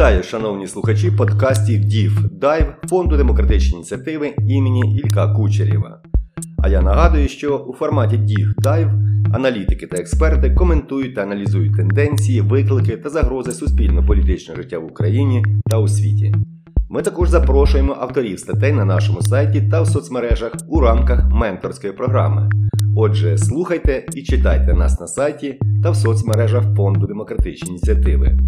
Вітаю, шановні слухачі подкастів ДІВ Дайв Фонду демократичні ініціативи імені Ілька Кучерєва. А я нагадую, що у форматі DIV Дайв аналітики та експерти коментують та аналізують тенденції, виклики та загрози суспільно-політичного життя в Україні та у світі. Ми також запрошуємо авторів статей на нашому сайті та в соцмережах у рамках менторської програми. Отже, слухайте і читайте нас на сайті та в соцмережах Фонду демократичні ініціативи.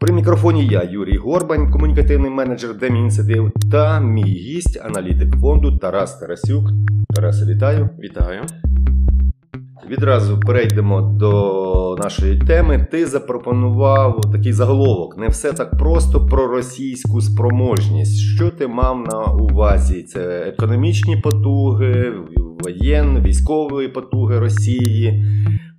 При мікрофоні я, Юрій Горбань, комунікативний менеджер Демініціатив, та мій гість, аналітик фонду Тарас Тарасюк. Тарас, вітаю. Вітаю. Відразу перейдемо до нашої теми. Ти запропонував такий заголовок: не все так просто про російську спроможність. Що ти мав на увазі? Це економічні потуги, воєнні, військові потуги Росії,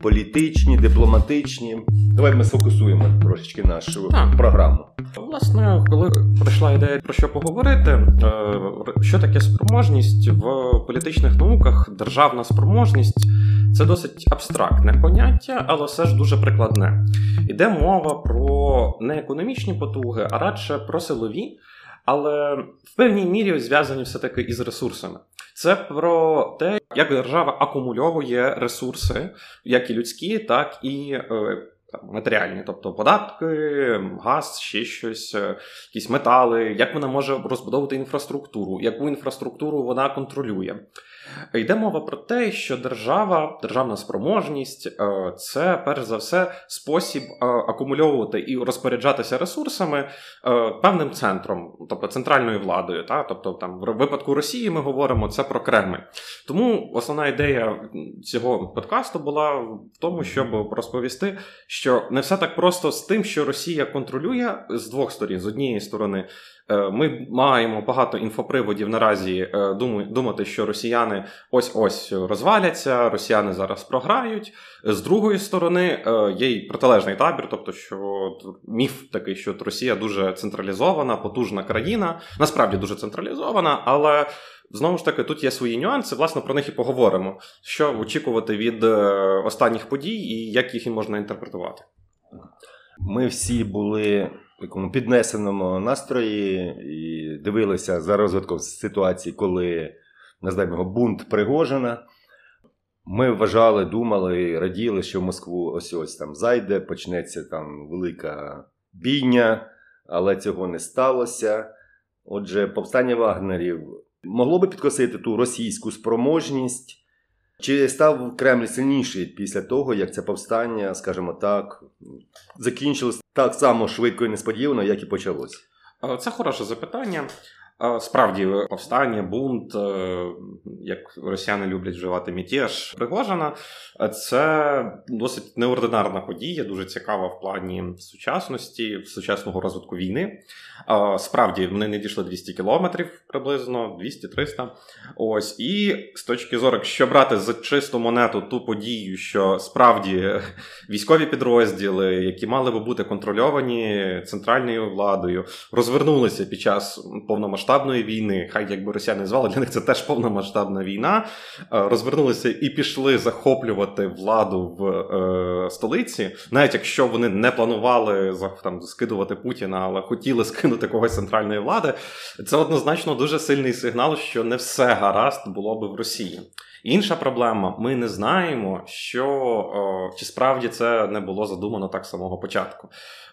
політичні, дипломатичні. Давай ми сфокусуємо трошечки нашу Так. програму. Власне, коли прийшла ідея про що поговорити, е, що таке спроможність в політичних науках, державна спроможність це досить абстрактне поняття, але все ж дуже прикладне. Іде мова про не економічні потуги, а радше про силові, але в певній мірі зв'язані все-таки із ресурсами. Це про те, як держава акумульовує ресурси, як і людські, так і е, там, матеріальні, тобто податки, газ, ще щось, е, якісь метали, як вона може розбудовувати інфраструктуру, яку інфраструктуру вона контролює. Йде мова про те, що держава, державна спроможність е, це перш за все спосіб е, акумульовувати і розпоряджатися ресурсами певним центром, тобто центральною владою. Та? Тобто, там в випадку Росії ми говоримо це про Кремль. Тому основна ідея цього подкасту була в тому, щоб розповісти, що не все так просто з тим, що Росія контролює з двох сторін: з однієї сторони. е, Ми маємо багато інфоприводів наразі е, думати, що росіяни ось ось розваляться, росіяни зараз програють. З другої сторони, е, є й протилежний табір, тобто, що міф такий, що Росія дуже централізована, потужна країна, насправді дуже централізована, але. Знову ж таки, тут є свої нюанси, власне, про них і поговоримо. Що очікувати від е, останніх подій і як їх і можна інтерпретувати. Ми всі були в такому піднесеному настрої і дивилися за розвитком ситуації, коли називаємо бунт Пригожина. Ми вважали, думали, раділи, що в Москву ось ось там зайде, почнеться там велика бійня, але цього не сталося. Отже, повстання вагнерів могло би підкосити ту російську спроможність. Чи став Кремль сильніший після того, як це повстання, скажімо так, закінчилось так само швидко і несподівано, як і почалось? Е, Це хороше запитання. Справді, повстання, бунт, е, як росіяни люблять вживати мятеж Пригожина, е, це досить неординарна подія, дуже цікава в плані сучасності, сучасного розвитку війни. Справді, вони не дійшли 200 кілометрів приблизно, 200-300. Ось, і з точки зору, якщо брати за чисту монету ту подію, що справді військові підрозділи, які мали би бути контрольовані центральною владою, розвернулися під час повномасштабної війни. Хай якби росіяни звали, для них це теж повномасштабна війна. е, Розвернулися і пішли захоплювати владу в е, столиці, навіть якщо вони не планували там скидувати Путіна, але хотіли скинути когось центральної влади. Це однозначно дуже сильний сигнал, що не все гаразд було би в Росії. Інша проблема: ми не знаємо, що о, чи справді це не було задумано так з самого початку.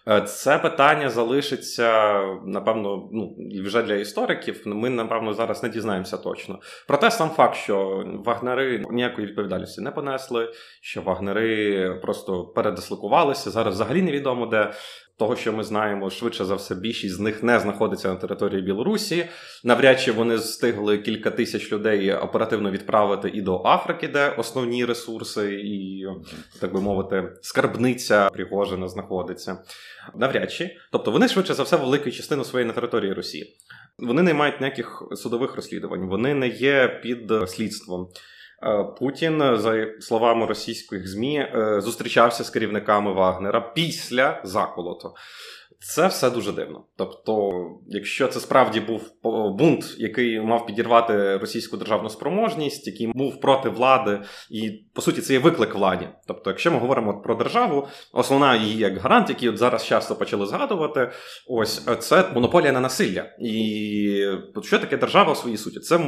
Е, Це питання залишиться, напевно, ну вже для істориків. Ми, напевно, зараз не дізнаємося точно. Проте сам факт, що вагнери ніякої відповідальності не понесли, що вагнери просто передислокувалися. Зараз взагалі невідомо де. Того, що ми знаємо, швидше за все, більшість з них не знаходиться на території Білорусі. Навряд чи вони встигли кілька тисяч людей оперативно відправити і до Африки, де основні ресурси, і, так би мовити, скарбниця Пригожина знаходиться. Навряд чи. Тобто вони швидше за все велику частину своєї на території Росії. Вони не мають ніяких судових розслідувань, вони не є під слідством. Е, Путін, за словами російських ЗМІ, е, зустрічався з керівниками Вагнера після заколоту. Це все дуже дивно. Тобто, якщо це справді був бунт, який мав підірвати російську державну спроможність, який був проти влади, і по суті це є виклик владі. Тобто, якщо ми говоримо про державу, основна її як гарант, який от зараз часто почали згадувати, ось це монополія на насилля. І що таке держава в своїй суті? Це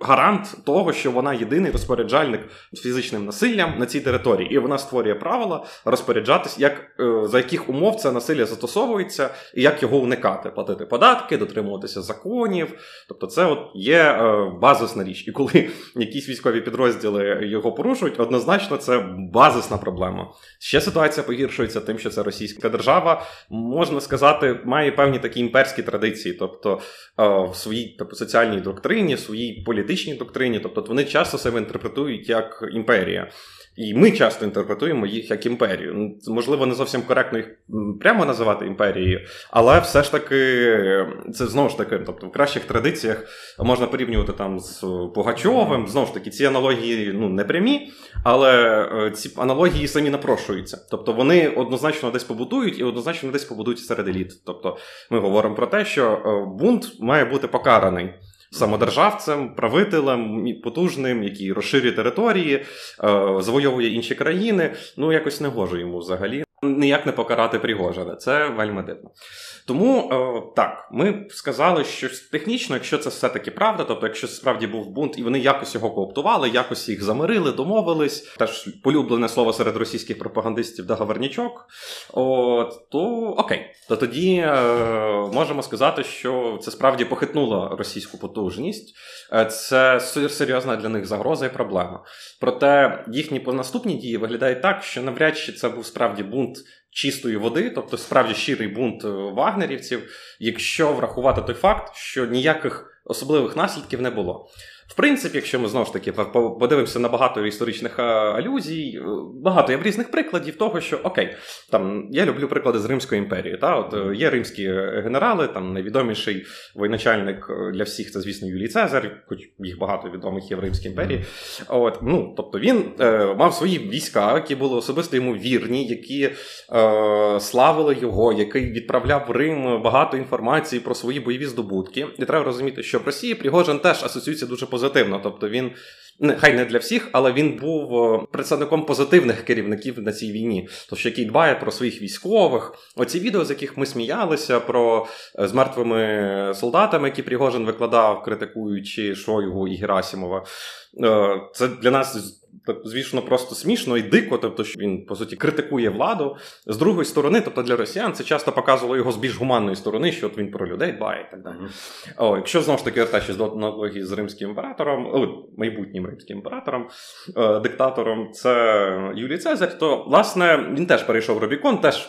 гарант того, що вона єдиний розпоряджальник фізичним насиллям на цій території, і вона створює правила розпоряджатись, як е, за яких умов це насилля застосовується, і як його уникати, платити податки, дотримуватися законів. Тобто, це от є е, базисна річ. І коли якісь військові підрозділи його порушують, однозначно це базисна проблема. Ще ситуація погіршується тим, що це російська держава, можна сказати, має певні такі імперські традиції, тобто е, в своїй тобто, соціальній доктрині, в своїй політичній доктрині, тобто вони часто себе інтерпретують як імперія. І ми часто інтерпретуємо їх як імперію. Ну, можливо, не зовсім коректно їх прямо називати імперією, але все ж таки це знову ж таки, тобто в кращих традиціях можна порівнювати там з Пугачовим. Знову ж таки, ці аналогії ну, не прямі, але е, ці аналогії самі напрошуються. Тобто вони однозначно десь побудують і однозначно десь побудують серед еліт. Тобто ми говоримо про те, що е, бунт має бути покараний самодержавцем, правителем потужним, який розширює території, е, завойовує інші країни. Ну якось не гоже йому взагалі. Ніяк не покарати Пригожина. Це вельми дивно. Тому е, так, ми сказали, що технічно, якщо це все-таки правда, тобто, якщо справді був бунт, і вони якось його кооптували, якось їх замирили, домовились, теж полюблене слово серед російських пропагандистів договорнічок, от, то окей, то тоді е, можемо сказати, що це справді похитнуло російську потужність, е, це серйозна для них загроза і проблема. Проте їхні наступні дії виглядають так, що навряд чи це був справді бунт чистої води, тобто справді щирий бунт е, вагнерівців, якщо врахувати той факт, що ніяких особливих наслідків не було. В принципі, якщо ми знову ж таки подивимося на багато історичних алюзій, е, багато є різних прикладів того, що окей, там я люблю приклади з Римської імперії. Та от е, є римські генерали, там найвідоміший воєначальник е, для всіх, це звісно Юлій Цезар, хоч їх багато відомих є в Римській імперії. От ну тобто він е, мав свої війська, які були особисто йому вірні, які е, славили його, який відправляв в Рим багато інформації про свої бойові здобутки. І треба розуміти, що в Росії Пригожин теж асоціюється дуже позитивно. Тобто він хай не для всіх, але він був е, представником позитивних керівників на цій війні, тобто який дбає про своїх військових. Оці відео, з яких ми сміялися, про е, з мертвими солдатами, які Пригожин викладав, критикуючи Шойгу і Герасимова. Е, це для нас звісно, просто смішно і дико, тобто що він по суті критикує владу. З другої сторони, тобто для росіян, це часто показувало його з більш гуманної сторони, що от він про людей дбає і так далі. О, Якщо знову ж таки вертаючись до аналогії з римським імператором, о, майбутнім римським імператором, е, диктатором, це Юлій Цезарь, то власне він теж перейшов Рубікон, теж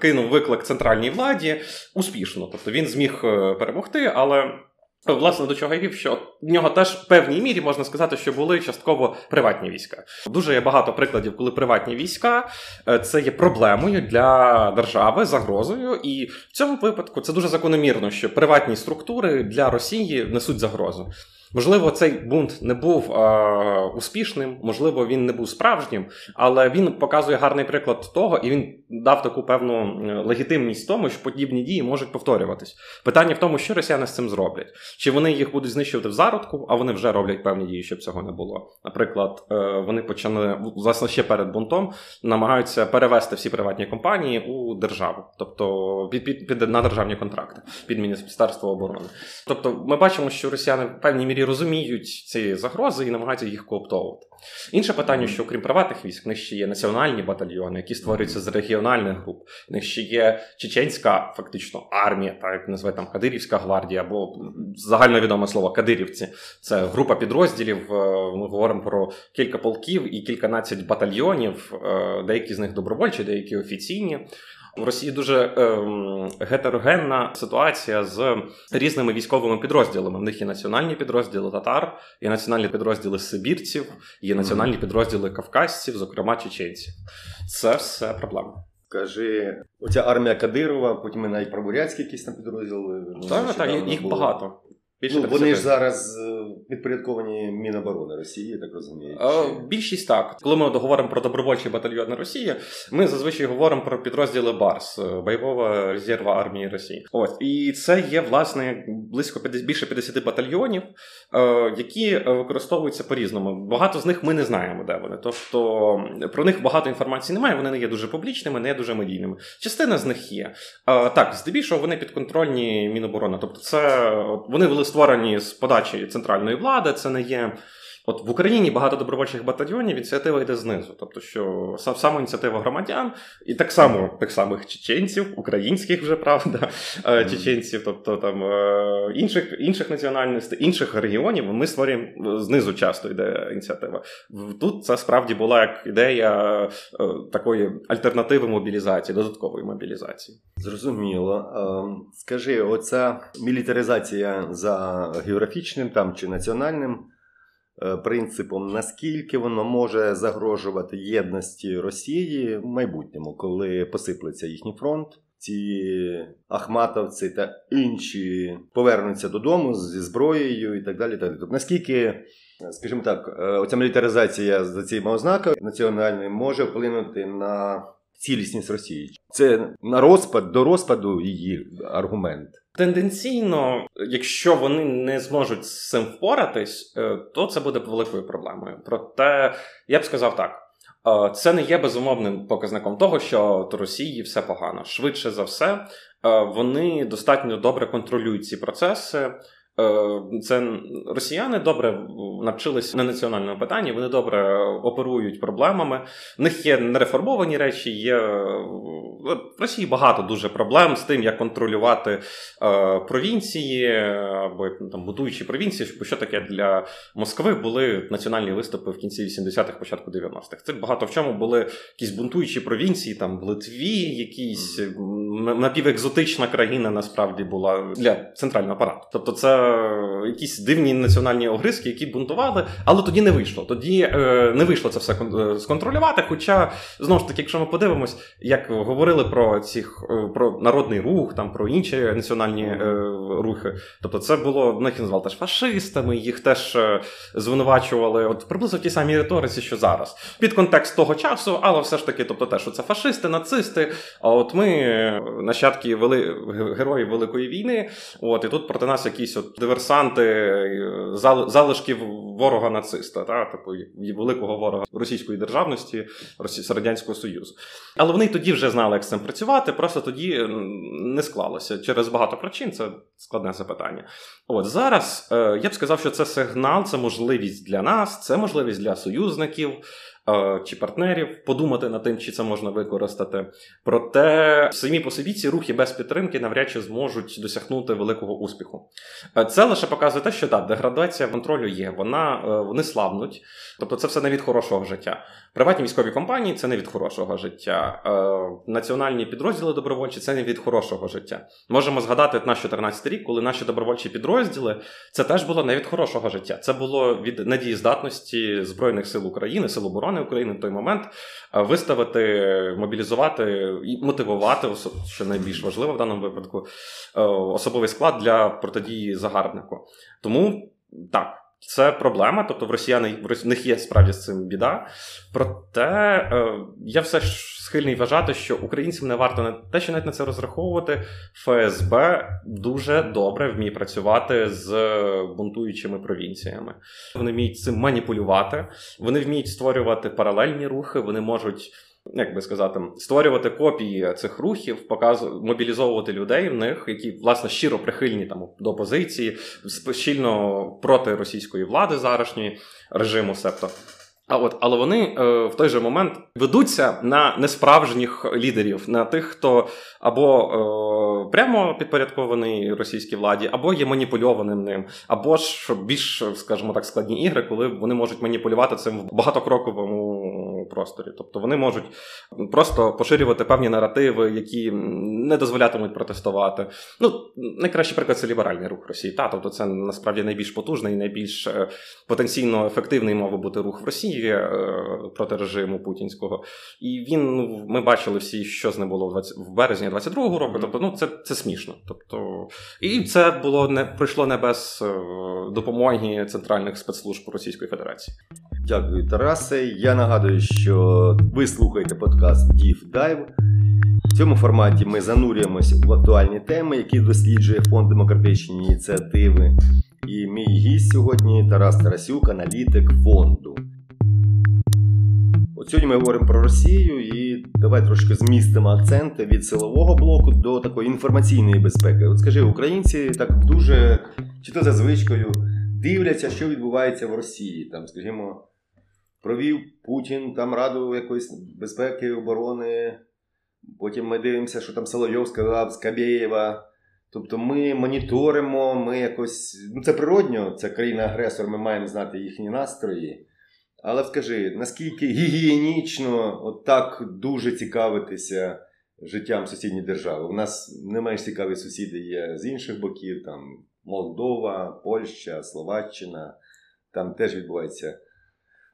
кинув виклик центральній владі успішно. Тобто він зміг е, перемогти, але. Власне, до чого я вів, що в нього теж в певній мірі можна сказати, що були частково приватні війська. Дуже є багато прикладів, коли приватні війська е, це є проблемою для держави, загрозою. І в цьому випадку це дуже закономірно, що приватні структури для Росії несуть загрозу. Можливо, цей бунт не був е, успішним, можливо, він не був справжнім, але він показує гарний приклад того, і він дав таку певну легітимність тому, що подібні дії можуть повторюватись. Питання в тому, що росіяни з цим зроблять. Чи вони їх будуть знищувати в зародку, а вони вже роблять певні дії, щоб цього не було. Наприклад, е, вони почали власне ще перед бунтом, намагаються перевести всі приватні компанії у державу, тобто під, під, під на державні контракти під Міністерство оборони. Тобто, ми бачимо, що росіяни в певній мірі розуміють ці загрози і намагаються їх кооптовувати. Інше питання, що окрім приватних військ, в них ще є національні батальйони, які створюються з регіональних груп. В них ще є чеченська, фактично, армія, так як називають там Кадирівська гвардія, або загальновідоме слово Кадирівці. Це група підрозділів. Е, ми говоримо про кілька полків і кільканадцять батальйонів, е, деякі з них добровольчі, деякі офіційні. В Росії дуже ем, гетерогенна ситуація з різними військовими підрозділами. В них є національні підрозділи татар, є національні підрозділи сибірців, є національні підрозділи кавказців, зокрема чеченців. Це все проблема. Кажи, оця армія Кадирова, потім навіть про бурятські якісь там підрозділи. Так, так, їх було. багато. Більше Ну, вони ж зараз е, підпорядковані Міноборони Росії, я так розумію. Чи- Більшість так. Коли ми говоримо про добровольчі батальйони Росії, ми зазвичай говоримо про підрозділи БАРС е, бойового резерву армії Росії. Ось і це є власне близько 50, більше 50 батальйонів, е, які використовуються по-різному. Багато з них ми не знаємо, де вони. Тобто про них багато інформації немає. Вони не є дуже публічними, не є дуже медійними. Частина з них є. Так, здебільшого вони підконтрольні Міноборони. Тобто, це вони були створені з подачі центральної влади. Це не є. От в Україні багато добровольчих батальйонів ініціатива йде знизу, тобто, що сам саме ініціатива громадян, і так само тих самих чеченців, українських вже правда, е, чеченців, тобто там е, інших інших національностей, інших регіонів. Ми створюємо е, знизу часто йде ініціатива. Тут це справді була як ідея такої альтернативи мобілізації, додаткової мобілізації. Зрозуміло. Скажи, оця мілітаризація за географічним там чи національним принципом, наскільки воно може загрожувати єдності Росії в майбутньому, коли посиплеться їхній фронт? Ці ахматовці та інші повернуться додому зі зброєю і так далі. Так далі. Тобто, наскільки, скажімо так, е, оця мілітаризація за цими ознаками національної може вплинути на цілісність Росії? Це на розпад до розпаду її аргумент. Тенденційно, якщо вони не зможуть з цим впоратись, е, то це буде великою проблемою. Проте я б сказав так: е, це не є безумовним показником того, що от Росії все погано. Швидше за все, е, вони достатньо добре контролюють ці процеси. Е, Це росіяни добре навчились на національному питанні. Вони добре оперують проблемами. В них є нереформовані речі. Є е, в Росії багато дуже проблем з тим, як контролювати е, провінції або там будуючі провінції. Що таке для Москви були національні виступи в кінці 80-х, початку 90-х. Це багато в чому були якісь бунтуючі провінції, там в Литві, якісь напівекзотична країна насправді була для центрального апарату. Тобто, це якісь дивні національні огризки, які бунтували, але тоді не вийшло. Тоді е, не вийшло це все е, сконтролювати. Хоча знову ж таки, якщо ми подивимось, як говорили про цих е, про народний рух, там про інші національні е, рухи, тобто це було в них назвали теж фашистами, їх теж е, звинувачували, от приблизно в тій самій риториці, що зараз, під контекст того часу, але все ж таки, тобто те, що це фашисти, нацисти. А от ми е, нащадки вели... ге- героїв Великої війни. От і тут проти нас якісь от диверсанти, е, зал... ворога нациста, та типу великого ворога російської державності. Радянського Союзу. Але вони тоді вже знали, як з цим працювати. Просто тоді не склалося через багато причин. Це складне запитання. От зараз е, я б сказав, що це сигнал, це можливість для нас, це можливість для союзників чи партнерів подумати над тим, чи це можна використати. Проте самі по собі ці рухи без підтримки навряд чи зможуть досягнути великого успіху. Е, Це лише показує те, що так, деградація контролю є. Вона е, вони слабнуть, тобто це все не від хорошого життя. Приватні військові компанії це не від хорошого життя. Е, Національні підрозділи добровольчі це не від хорошого життя. Можемо згадати наш 14 рік, коли наші добровольчі підрозділи це теж було не від хорошого життя. Це було від надієздатності Збройних сил України, Сил оборони України в той момент е, виставити, мобілізувати і мотивувати, що найбільш важливо в даному випадку, е, особовий склад для протидії загарбнику. Тому так. Це проблема, тобто в росіяни в них є справді з цим біда. Проте е, я все ж схильний вважати, що українцям не варто не те, що навіть на це розраховувати. ФСБ дуже добре вміє працювати з бунтуючими провінціями. Вони вміють цим маніпулювати, вони вміють створювати паралельні рухи, вони можуть. Як би сказати, створювати копії цих рухів, показу, мобілізовувати людей в них, які власне щиро прихильні там до опозиції, сп- щільно проти російської влади зарашньої режиму, себто. А от, але вони е, в той же момент ведуться на несправжніх лідерів, на тих, хто або е, прямо підпорядкований російській владі, або є маніпульованим ним, або ж більш, скажімо так, складні ігри, коли вони можуть маніпулювати цим в багатокроковому просторі. Тобто вони можуть просто поширювати певні наративи, які не дозволятимуть протестувати. Ну, найкращий приклад це ліберальний рух Росії. Та, тобто це насправді найбільш потужний найбільш е, потенційно ефективний мав би бути рух в Росії е, проти режиму путінського. І він ну, ми бачили всі, що з ним було в 20, в березні 22-го року. Тобто, ну це це смішно. Тобто, і це було не пройшло не без е, допомоги центральних спецслужб Російської Федерації. Дякую, Тарасе. Я нагадую, що ви слухаєте подкаст Deep Dive. В цьому форматі ми занурюємося в актуальні теми, які досліджує фонд демократичні ініціативи. І мій гість сьогодні Тарас Тарасюк, аналітик фонду. От сьогодні ми говоримо про Росію і давай трошки змістимо акценти від силового блоку до такої інформаційної безпеки. От скажи, українці так дуже чи то за звичкою дивляться, що відбувається в Росії. Там, скажімо, провів Путін там раду якоїсь безпеки, оборони. Потім ми дивимося, що там Соловйов сказав Скабєєва. Тобто ми моніторимо, ми якось. Ну, це природньо, це країна-агресор, ми маємо знати їхні настрої. Але скажи, наскільки гігієнічно от так дуже цікавитися життям сусідньої держави? У нас не менш цікаві сусіди є з інших боків, там Молдова, Польща, Словаччина. Там теж відбувається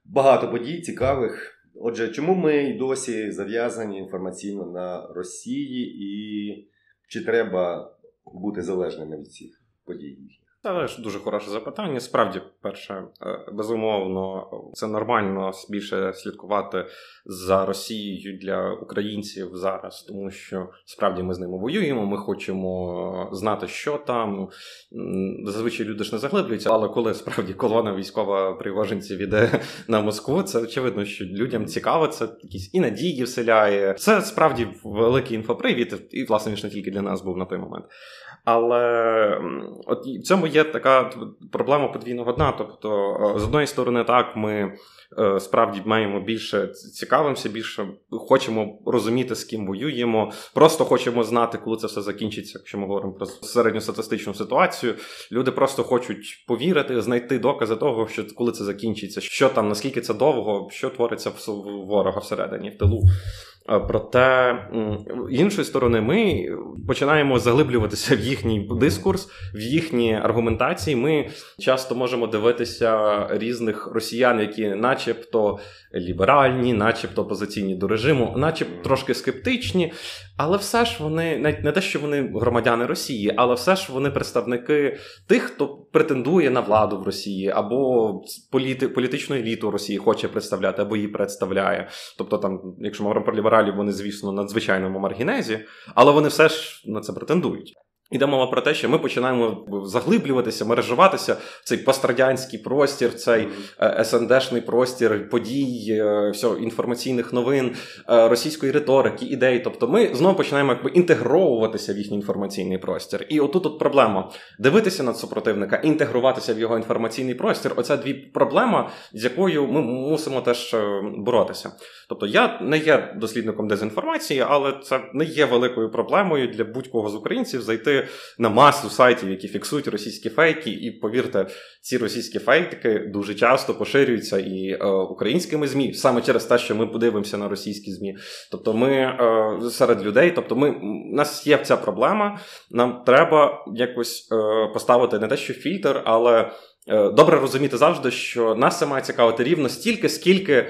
багато подій цікавих. Отже, чому ми й досі зав'язані інформаційно на Росії, і чи треба бути залежними від цих подій? Це ж дуже хороше запитання. Справді, перше, е, безумовно, це нормально більше слідкувати за Росією для українців зараз, тому що справді ми з ними воюємо. Ми хочемо знати, що там. Зазвичай люди ж не заглиблюються, але коли справді колона військова привоженців іде на Москву, це очевидно, що людям цікаво, це якісь і надії вселяє. Це справді великий інфопривід, і власне ж не тільки для нас був на той момент. Але от в цьому є така проблема подвійного дна. Тобто, е, з одної сторони, так ми е, справді маємо більше цікавимося, більше хочемо розуміти, з ким воюємо. Просто хочемо знати, коли це все закінчиться. Якщо ми говоримо про середньостатистичну ситуацію, люди просто хочуть повірити, знайти докази того, що коли це закінчиться, що там, наскільки це довго, що твориться в ворога всередині в тилу. Проте, іншої сторони, ми починаємо заглиблюватися в їхній дискурс, в їхні аргументації. Ми часто можемо дивитися різних росіян, які, начебто, ліберальні, начебто опозиційні до режиму, начебто трошки скептичні, але все ж вони навіть не те, що вони громадяни Росії, але все ж вони представники тих, хто претендує на владу в Росії, або політи, політичну еліту Росії хоче представляти, або її представляє. Тобто, там, якщо ми говоримо про лібералів, вони, звісно, надзвичайному маргінезі, але вони все ж на це претендують. Іде мова про те, що ми починаємо заглиблюватися, мережуватися в цей пострадянський простір, цей е, СНДшний простір подій, е, всього, інформаційних новин, е, російської риторики, ідей. Тобто ми знову починаємо якби інтегровуватися в їхній інформаційний простір. І отут от проблема дивитися на супротивника, інтегруватися в його інформаційний простір. Оця дві проблема, з якою ми мусимо теж боротися. Тобто я не є дослідником дезінформації, але це не є великою проблемою для будь-кого з українців зайти на масу сайтів, які фіксують російські фейки, і повірте, ці російські фейки дуже часто поширюються і е, українськими змі саме через те, що ми подивимося на російські змі. Тобто, ми е, серед людей, тобто, ми у нас є ця проблема. Нам треба якось е, поставити не те, що фільтр, але. Е, добре розуміти завжди, що нас це має цікавити рівно стільки, скільки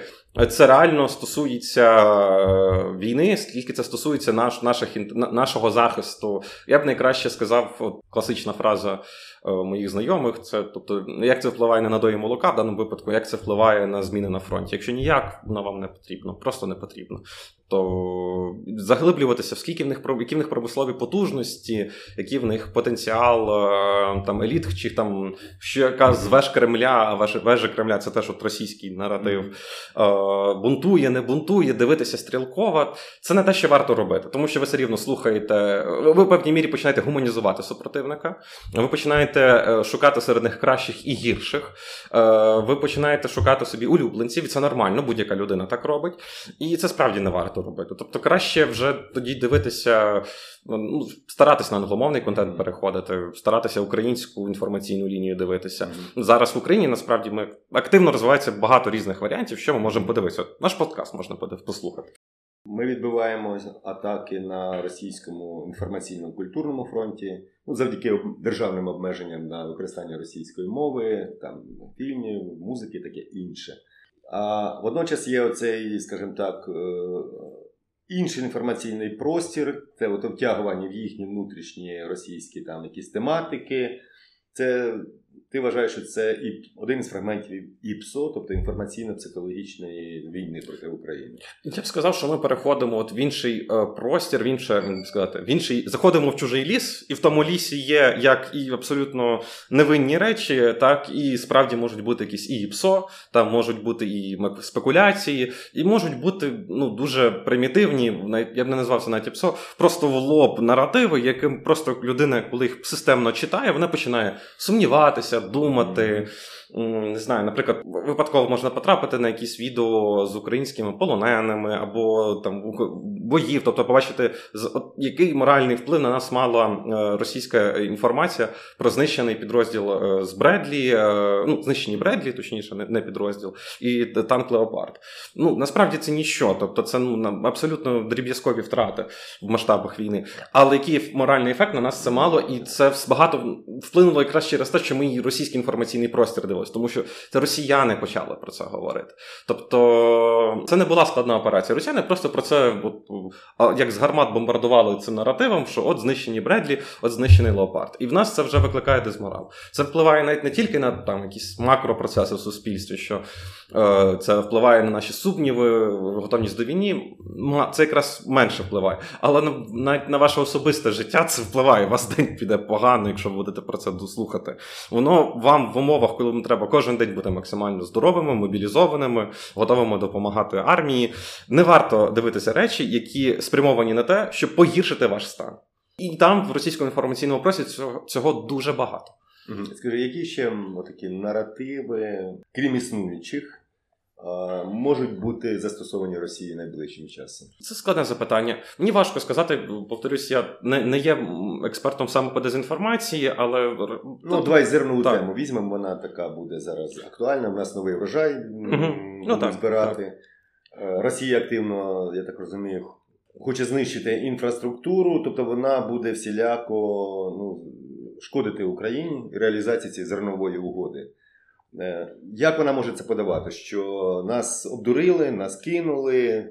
це реально стосується е, війни, скільки це стосується наш, наших, нашого захисту. Я б найкраще сказав, от, класична фраза Е, моїх знайомих. Це тобто, як це впливає на надої молока в даному випадку, як це впливає на зміни на фронті. Якщо ніяк, воно вам не потрібно, просто не потрібно. То заглиблюватися, скільки в них які в них промислові потужності, який в них потенціал е, там еліт, чи там що яка з веж Кремля, а вежа Кремля це теж от російський наратив. Е, бунтує, не бунтує, дивитися стрілково. Це не те, що варто робити, тому що ви все рівно слухаєте. Ви в певній мірі починаєте гуманізувати супротивника. Ви починаєте починаєте е, шукати серед них кращих і гірших. Е, ви починаєте шукати собі улюбленців, і це нормально, будь-яка людина так робить. І це справді не варто робити. Тобто, краще вже тоді дивитися, ну, старатися на англомовний контент переходити, старатися українську інформаційну лінію дивитися. Зараз в Україні насправді ми активно розвивається багато різних варіантів, що ми можемо подивитися. Наш подкаст можна послухати. Ми відбиваємо атаки на російському інформаційному культурному фронті, ну завдяки державним обмеженням на використання російської мови, там фільмів, музики, таке інше. А водночас є оцей, скажімо так, е, інший інформаційний простір, це от втягування в їхні внутрішні російські там якісь тематики. Це ти вважаєш, що це і один із фрагментів ІПСО, тобто інформаційно-психологічної війни проти України? Я б сказав, що ми переходимо от в інший е, простір, в інше сказати, в інший заходимо в чужий ліс, і в тому лісі є як і абсолютно невинні речі, так і справді можуть бути якісь і ІПСО, там можуть бути і спекуляції, і можуть бути ну дуже примітивні, я б не назвав це навіть ІПСО, просто в лоб наративи, яким просто людина, коли їх системно читає, вона починає сумніватися думати. Не знаю, наприклад, випадково можна потрапити на якісь відео з українськими полоненими або там боїв, тобто побачити, який моральний вплив на нас мала е, російська інформація про знищений підрозділ е, з Бредлі, е, ну, знищені Бредлі, точніше, не підрозділ, і танк Леопард. Ну, насправді це ніщо, тобто це ну, абсолютно дріб'язкові втрати в масштабах війни. Але який моральний ефект на нас це мало, і це багато вплинуло якраз через те, що ми російський інформаційний простір дивилось, тому що це росіяни почали про це говорити. Тобто це не була складна операція. Росіяни просто про це, от, як з гармат бомбардували цим наративом, що от знищені Бредлі, от знищений Леопард. І в нас це вже викликає дезморал. Це впливає навіть не тільки на там якісь макропроцеси в суспільстві, що це впливає на наші сумніви, готовність до війні. Це якраз менше впливає. Але навіть на ваше особисте життя це впливає. Вас день піде погано, якщо ви будете про це дослухати. Воно вам в умовах, коли вам треба кожен день бути максимально здоровими, мобілізованими, готовими допомагати армії. Не варто дивитися речі, які спрямовані на те, щоб погіршити ваш стан. І там в російському інформаційному просторі цього, цього дуже багато. Скажи, які ще такі наративи, крім існуючих, можуть бути застосовані Росії найближчим часом? Це складне запитання. Мені важко сказати. Повторюсь, я не не є експертом саме по дезінформації, але ну давай зернову так. тему. Візьмемо, вона така буде зараз актуальна. У нас новий врожай угу. ну, так, збирати. Так. Е, Росія активно, я так розумію, хоче знищити інфраструктуру, тобто вона буде всіляко ну, шкодити Україні і реалізації цієї зернової угоди. Е, як вона може це подавати? Що нас обдурили, нас кинули,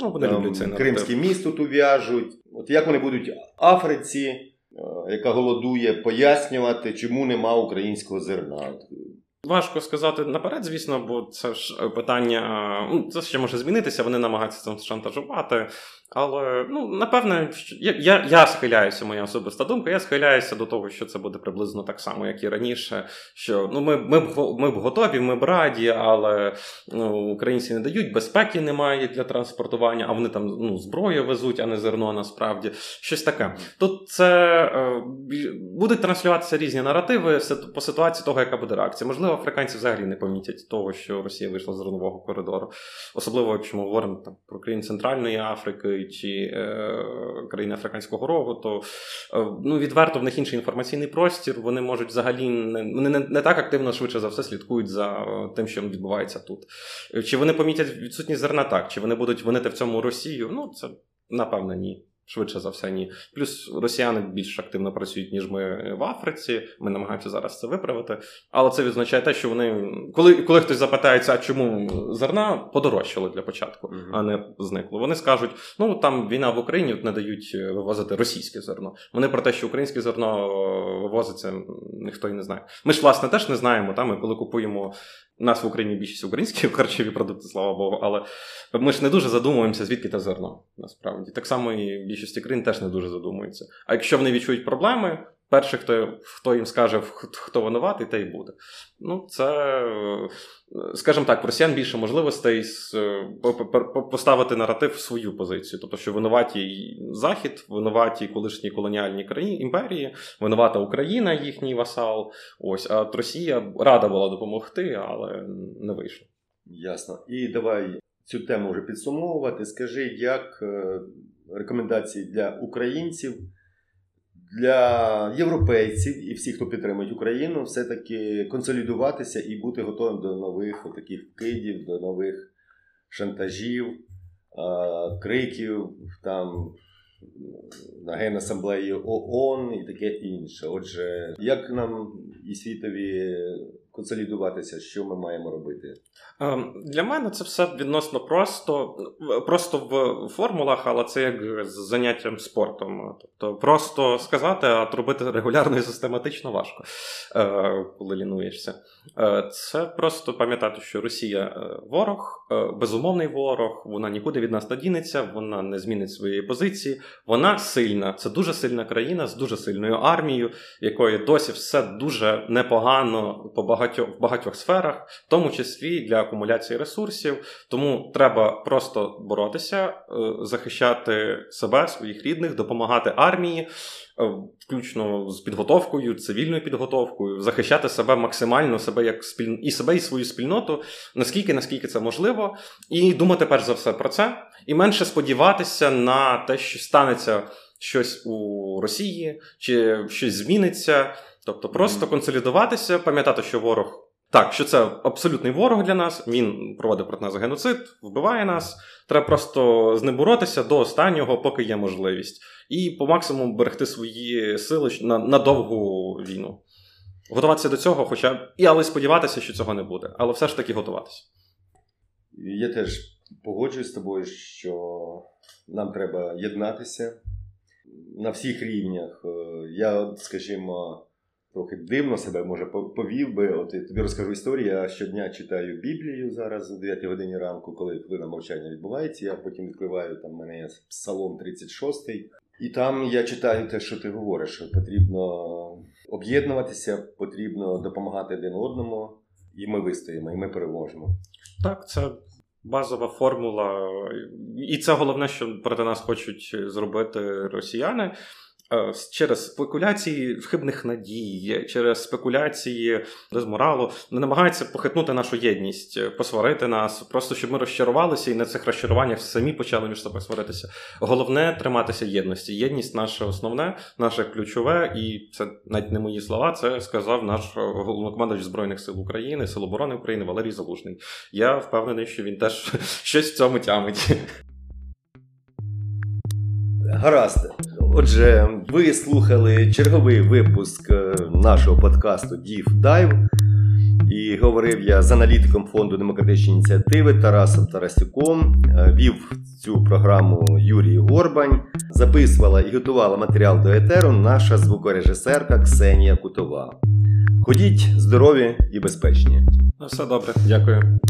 ну, вони там, це Кримське місто тут в'яжуть. От як вони будуть Африці, е, яка голодує, пояснювати, чому нема українського зерна? Важко сказати наперед, звісно, бо це ж питання. Ну, це ще може змінитися, вони намагаються цим шантажувати. Але ну напевне, я я, я схиляюся, моя особиста думка. Я схиляюся до того, що це буде приблизно так само, як і раніше. Що ну ми ми, ми б готові, ми б раді, але ну, українці не дають, безпеки немає для транспортування, а вони там ну, зброю везуть, а не зерно. Насправді щось таке. Тут це е, будуть транслюватися різні наративи по ситуації того, яка буде реакція. Можливо, африканці взагалі не помітять того, що Росія вийшла з зернового коридору, особливо якщо ми говоримо там про країн Центральної Африки чи е, країни Африканського рогу, то е, ну, відверто в них інший інформаційний простір. Вони можуть взагалі не вони не, не так активно швидше за все слідкують за е, тим, що відбувається тут. Чи вони помітять відсутність зерна так, чи вони будуть винити в цьому Росію? Ну, це напевно ні. Швидше за все, ні. Плюс росіяни більш активно працюють, ніж ми в Африці. Ми намагаємося зараз це виправити. Але це відзначає те, що вони, коли коли хтось запитається, а чому зерна подорожчало для початку, uh-huh. а не зникло. Вони скажуть: ну там війна в Україні не дають е, вивозити російське зерно. Вони про те, що українське зерно е, вивозиться, ніхто і не знає. Ми ж власне теж не знаємо. Та, ми коли купуємо нас в Україні більшість українські харчові продукти, слава Богу, але ми ж не дуже задумуємося, звідки те зерно насправді. Так само і більшості країн теж не дуже задумуються. А якщо вони відчують проблеми, перший, хто хто їм скаже, хто винуватий, те й буде. Ну, це, е, скажімо так, росіян більше можливостей поставити наратив в свою позицію. Тобто, що винуваті Захід, винуваті колишні колоніальні країни, імперії, винувата Україна, їхній васал. Ось, а Росія рада була допомогти, але не вийшло. Ясно. І давай цю тему вже підсумовувати. Скажи, як е, рекомендації для українців, для європейців і всіх, хто підтримує Україну, все-таки консолідуватися і бути готовим до нових таких вкидів, до нових шантажів, криків там. На Генасамблеї ООН і таке інше. Отже, як нам і світові консолідуватися, що ми маємо робити? Ем, для мене це все відносно просто, просто в формулах, але це як з заняттям спортом. Тобто, просто сказати, а робити регулярно і систематично важко, е, коли лінуєшся. Е, це просто пам'ятати, що Росія е, ворог, безумовний ворог, вона нікуди від нас не дінеться, вона не змінить своєї позиції. Вона сильна. Це дуже сильна країна з дуже сильною армією, якої досі все дуже непогано по багатьох в багатьох сферах, в тому числі для акумуляції ресурсів. Тому треба просто боротися, е, захищати себе, своїх рідних, допомагати армії, е, включно з підготовкою, цивільною підготовкою, захищати себе максимально, себе як спіль... і себе, і свою спільноту, наскільки наскільки це можливо, і думати перш за все про це, і менше сподіватися на те, що станеться щось у Росії, чи щось зміниться. Тобто просто консолідуватися, пам'ятати, що ворог. Так, що це абсолютний ворог для нас, він проводить проти нас геноцид, вбиває нас. Треба просто з ним боротися до останнього, поки є можливість, і по максимуму берегти свої сили на на довгу війну. Готуватися до цього, хоча і але сподіватися, що цього не буде, але все ж таки готуватися. Я теж погоджуюсь з тобою, що нам треба єднатися на всіх рівнях. Е, я, скажімо трохи дивно себе може повів би. От я тобі розкажу історію. Я щодня читаю Біблію зараз о 9 годині ранку, коли хвилина мовчання відбувається. Я потім відкриваю там мене є псалом 36 і там я читаю те, що ти говориш, що потрібно об'єднуватися, потрібно допомагати один одному, і ми вистоїмо, і ми переможемо. Так, це базова формула, і це головне, що проти нас хочуть зробити росіяни. Е, через спекуляції хибних надій, через спекуляції дезморалу намагаються похитнути нашу єдність, е, посварити нас, просто щоб ми розчарувалися і на цих розчаруваннях самі почали між собою сваритися. Головне триматися єдності. Єдність наше основне, наше ключове, і це навіть не мої слова. Це сказав наш головнокомандувач збройних сил України, Сил оборони України Валерій Залужний. Я впевнений, що він теж щось в цьому тямить. Гаразд. Отже, ви слухали черговий випуск е, нашого подкасту Дів Дайв. І говорив я з аналітиком фонду демократичні ініціативи Тарасом Тарасюком. Е, вів цю програму Юрій Горбань. Записувала і готувала матеріал до етеру наша звукорежисерка Ксенія Кутова. Ходіть здорові і безпечні. Все добре, дякую.